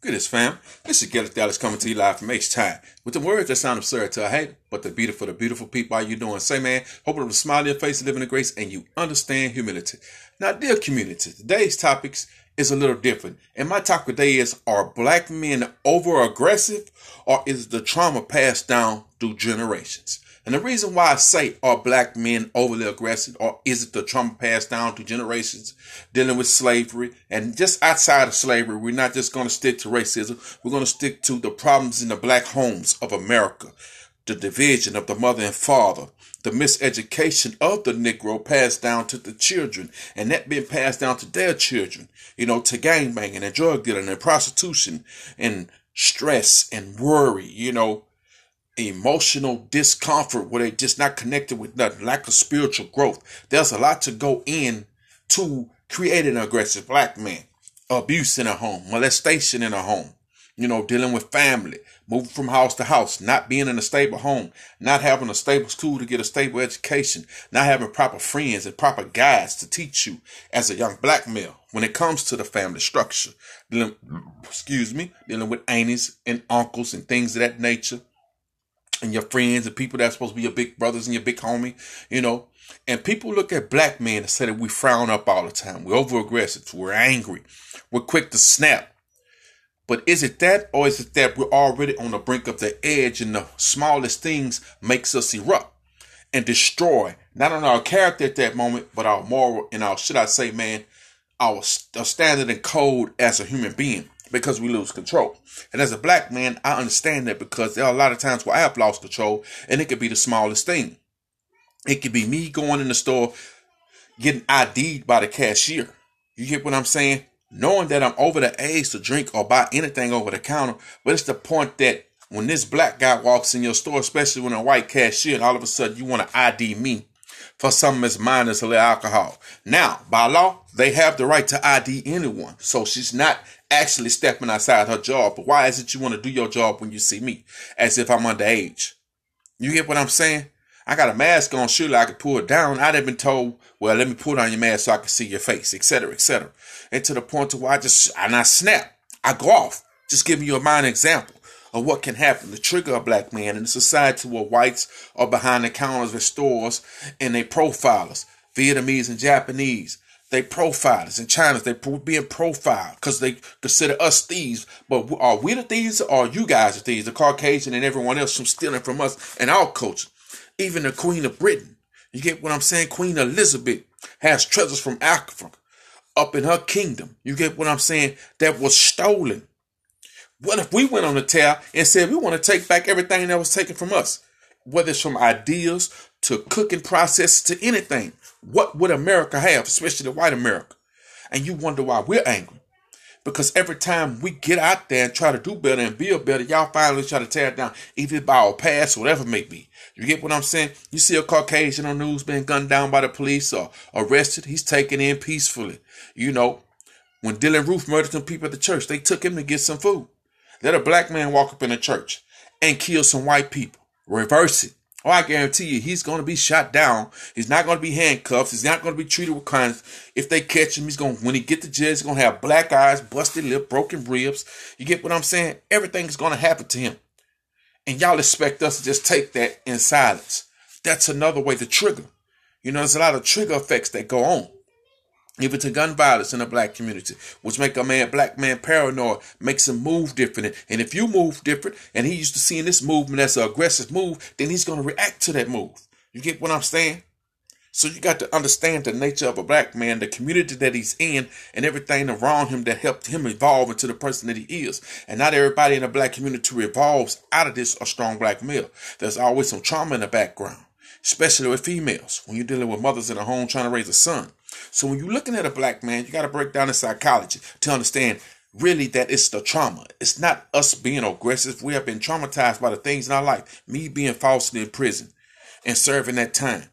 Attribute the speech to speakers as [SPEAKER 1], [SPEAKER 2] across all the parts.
[SPEAKER 1] Greetings, fam. This is Gillis Dallas coming to you live from H-Time. With the words that sound absurd to a hater, but the beautiful, the beautiful people, how you doing? Say, man, hoping to smile your face, living in grace, and you understand humility. Now, dear community, today's topics is a little different. And my topic today is, are black men over aggressive or is the trauma passed down through generations? And the reason why I say are black men overly aggressive or is it the trauma passed down to generations dealing with slavery and just outside of slavery, we're not just going to stick to racism. We're going to stick to the problems in the black homes of America, the division of the mother and father, the miseducation of the Negro passed down to the children and that being passed down to their children, you know, to gang banging and drug dealing and prostitution and stress and worry, you know, emotional discomfort where they're just not connected with nothing, lack of spiritual growth. There's a lot to go in to creating an aggressive black man. Abuse in a home, molestation in a home, you know, dealing with family, moving from house to house, not being in a stable home, not having a stable school to get a stable education, not having proper friends and proper guides to teach you as a young black male when it comes to the family structure. Dealing, excuse me, dealing with aunties and uncles and things of that nature and your friends and people that's supposed to be your big brothers and your big homie, you know. And people look at black men and say that we frown up all the time. We're over aggressive. We're angry. We're quick to snap. But is it that or is it that we're already on the brink of the edge and the smallest things makes us erupt and destroy not only our character at that moment, but our moral and our, should I say, man, our, our standard and code as a human being because we lose control. And as a black man, I understand that because there are a lot of times where I have lost control and it could be the smallest thing. It could be me going in the store, getting ID'd by the cashier. You get what I'm saying? Knowing that I'm over the age to drink or buy anything over the counter. But it's the point that when this black guy walks in your store, especially when a white cashier, and all of a sudden you want to ID me for something as minor as a little alcohol. Now, by law, they have the right to ID anyone. So she's not actually stepping outside her job. But why is it you want to do your job when you see me? As if I'm underage. You get what I'm saying? I got a mask on, surely I could pull it down. I'd have been told, well, let me put on your mask so I can see your face, etc., etc. And to the point to where I just, and I snap, I go off. Just giving you a minor example of what can happen to trigger a black man in a society where whites are behind the counters at stores and they profilers, Vietnamese and Japanese, they profilers in China. They being profiled because they consider us thieves. But are we the thieves or are you guys the thieves? The Caucasian and everyone else from stealing from us and our culture. Even the Queen of Britain. You get what I'm saying? Queen Elizabeth has treasures from Africa up in her kingdom. You get what I'm saying? That was stolen. What if we went on the tail and said we want to take back everything that was taken from us? Whether it's from ideas to cooking process to anything. What would America have, especially the white America? And you wonder why we're angry. Because every time we get out there and try to do better and build better, y'all finally try to tear it down, either by our past, or whatever it may be. You get what I'm saying? You see a Caucasian on news being gunned down by the police or arrested, he's taken in peacefully. You know, when Dylann Roof murdered some people at the church, they took him to get some food. Let a black man walk up in a church and kill some white people. Reverse it. Oh, I guarantee you, he's going to be shot down. He's not going to be handcuffed. He's not going to be treated with kindness. If they catch him, he's going to, When he get to jail, he's going to have black eyes, busted lip, broken ribs. You get what I'm saying? Everything's going to happen to him, and y'all expect us to just take that in silence. That's another way to trigger. You know, there's a lot of trigger effects that go on even to gun violence in a black community, which make a man, black man paranoid, makes him move different. And if you move different, and he used to seeing this movement as an aggressive move, then he's going to react to that move. You get what I'm saying? So you got to understand the nature of a black man, the community that he's in, and everything around him that helped him evolve into the person that he is. And not everybody in the black community evolves out of this a strong black male. There's always some trauma in the background, especially with females. When you're dealing with mothers in a home trying to raise a son, so when you're looking at a black man, you got to break down the psychology to understand really that it's the trauma. It's not us being aggressive. We have been traumatized by the things in our life. Me being falsely in prison and serving that time.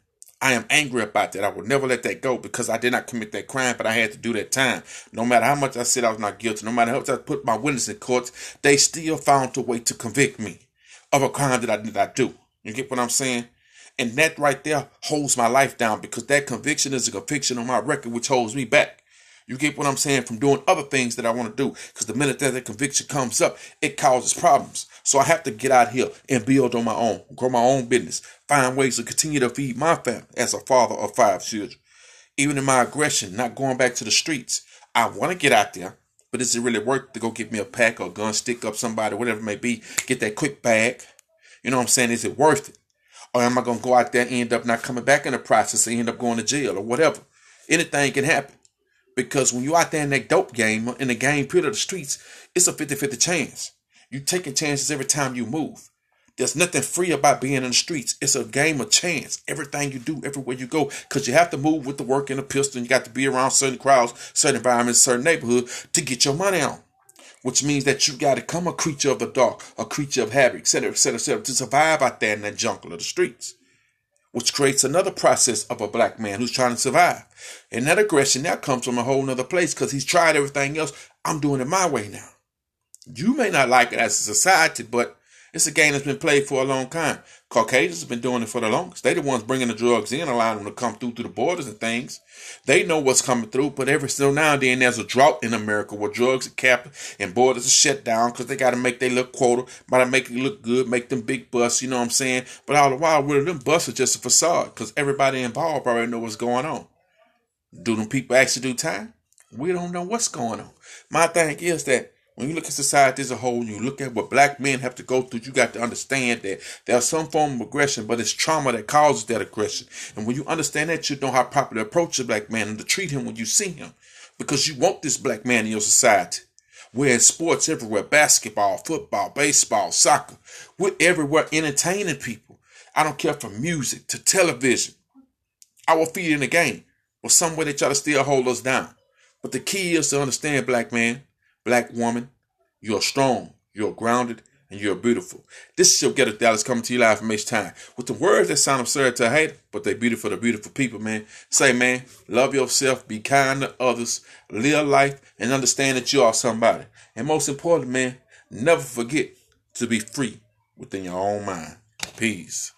[SPEAKER 1] I am angry about that. I will never let that go because I did not commit that crime, but I had to do that time. No matter how much I said I was not guilty, no matter how much I put my witness in court, they still found a way to convict me of a crime that I did not do. You get what I'm saying? And that right there holds my life down because that conviction is a conviction on my record, which holds me back. You get what I'm saying? From doing other things that I want to do. Because the minute that the conviction comes up, it causes problems. So I have to get out here and build on my own, grow my own business, find ways to continue to feed my family as a father of five children. Even in my aggression, not going back to the streets, I want to get out there. But is it really worth to go get me a pack or a gun, stick up somebody, whatever it may be, get that quick bag? You know what I'm saying? Is it worth it? Or am I going to go out there and end up not coming back in the process and end up going to jail or whatever? Anything can happen. Because when you're out there in that dope game, in the game period of the streets, it's a 50 50 chance. You're taking chances every time you move. There's nothing free about being in the streets. It's a game of chance. Everything you do, everywhere you go, because you have to move with the work and the pistol. And you got to be around certain crowds, certain environments, certain neighborhood to get your money on. Which means that you got to come a creature of the dark, a creature of habit, etc., etc., etc., to survive out there in that jungle of the streets which creates another process of a black man who's trying to survive. And that aggression now comes from a whole nother place because he's tried everything else. I'm doing it my way now. You may not like it as a society, but it's a game that's been played for a long time. Caucasians have been doing it for the longest. They the ones bringing the drugs in, allowing them to come through through the borders and things. They know what's coming through, but every still now and then there's a drought in America where drugs are capped and borders are shut down because they got to make their little quota, got to make it look good, make them big busts, you know what I'm saying? But all the while, really, them busts are just a facade because everybody involved already know what's going on. Do them people actually do time? We don't know what's going on. My thing is that when you look at society as a whole, you look at what black men have to go through, you got to understand that there's some form of aggression, but it's trauma that causes that aggression. And when you understand that, you know how properly approach a black man and to treat him when you see him. Because you want this black man in your society. We're in sports everywhere basketball, football, baseball, soccer. We're everywhere entertaining people. I don't care from music to television. Our feet in the game. But some way they try to still hold us down. But the key is to understand, black man, black woman, you're strong, you're grounded, and you're beautiful. This is your Ghetto Dallas coming to you live from H Time with the words that sound absurd to hate, but they're beautiful to beautiful people, man. Say, man, love yourself, be kind to others, live life, and understand that you are somebody. And most important, man, never forget to be free within your own mind. Peace.